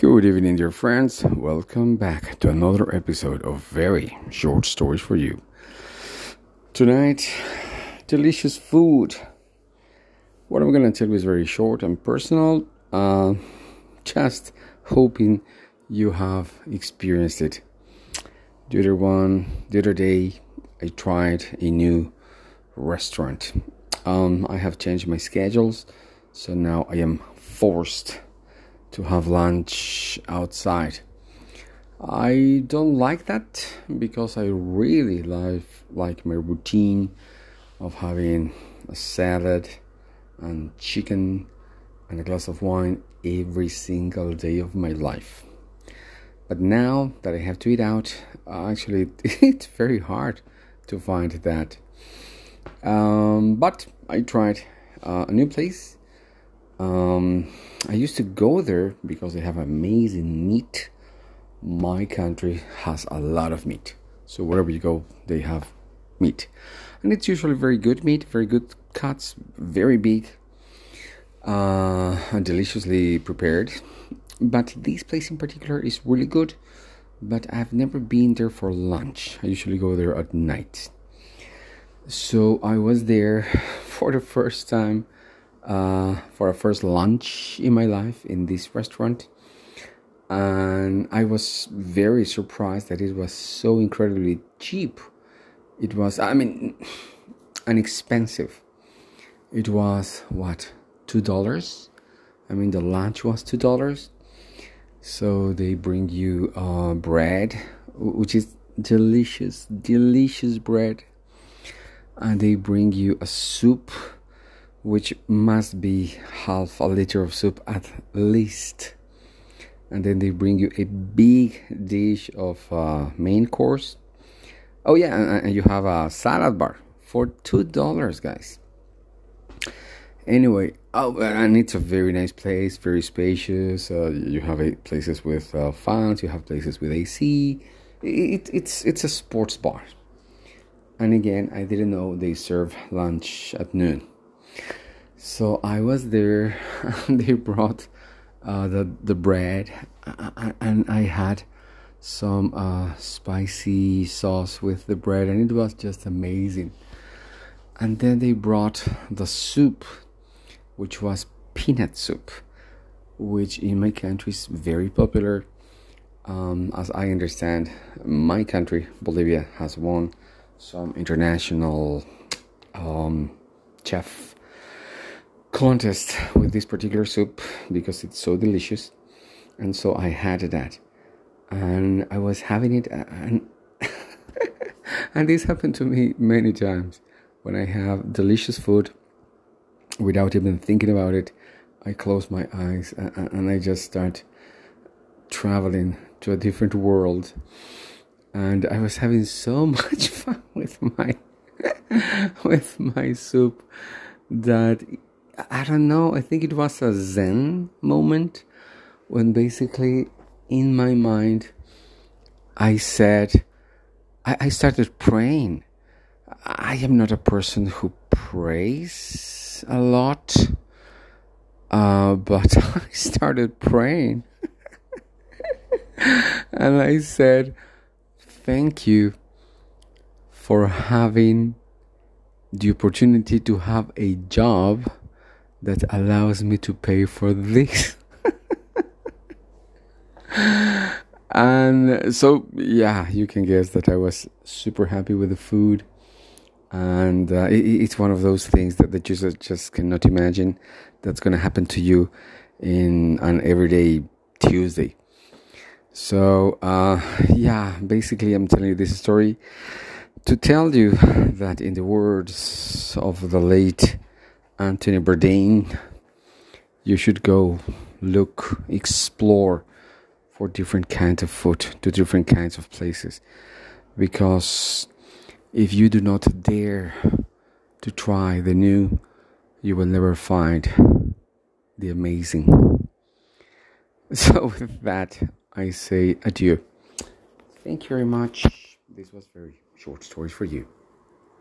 Good evening, dear friends. Welcome back to another episode of Very Short Stories for You. Tonight, delicious food. What I'm going to tell you is very short and personal. Uh, just hoping you have experienced it. The other one, the other day, I tried a new restaurant. Um, I have changed my schedules, so now I am forced to have lunch outside. I don't like that because I really like like my routine of having a salad and chicken and a glass of wine every single day of my life. But now that I have to eat out, actually it's very hard to find that. Um, but I tried uh, a new place um, I used to go there because they have amazing meat. My country has a lot of meat. So wherever you go, they have meat. And it's usually very good meat, very good cuts, very big, uh, and deliciously prepared. But this place in particular is really good. But I've never been there for lunch. I usually go there at night. So I was there for the first time uh, for a first lunch in my life in this restaurant. And I was very surprised that it was so incredibly cheap. It was, I mean, inexpensive. It was what, $2? I mean, the lunch was $2. So they bring you uh, bread, which is delicious, delicious bread. And they bring you a soup which must be half a liter of soup at least. And then they bring you a big dish of uh, main course. Oh yeah, and, you have a salad bar for two dollars, guys. Anyway, oh, and it's a very nice place, very spacious. Uh, you have a, places with uh, fans, you have places with AC. It, it's it's a sports bar. And again, I didn't know they serve lunch at noon. So I was there, they brought uh, the the bread, and I had some uh, spicy sauce with the bread, and it was just amazing. And then they brought the soup, which was peanut soup, which in my country is very popular. Um, as I understand, my country, Bolivia, has won some international um, chef contest with this particular soup because it's so delicious. And so i had that. And i was having it and and this happened to me many times. When i have delicious food without even thinking about it i close my eyes and i just start traveling to a different world. And i was having so much fun with my with my soup that I don't know, I think it was a Zen moment when basically in my mind I said, I, I started praying. I am not a person who prays a lot, uh, but I started praying. and I said, Thank you for having the opportunity to have a job that allows me to pay for this. and so, yeah, you can guess that I was super happy with the food. And uh, it, it's one of those things that, the just, just cannot imagine that's going to happen to you in an everyday Tuesday. So, uh, yeah, basically, I'm telling you this story to tell you that, in the words of the late Anthony Bourdain, you should go look, explore for different kinds of food to different kinds of places. Because if you do not dare to try the new, you will never find the amazing. So, with that, I say adieu. Thank you very much. This was very short stories for you.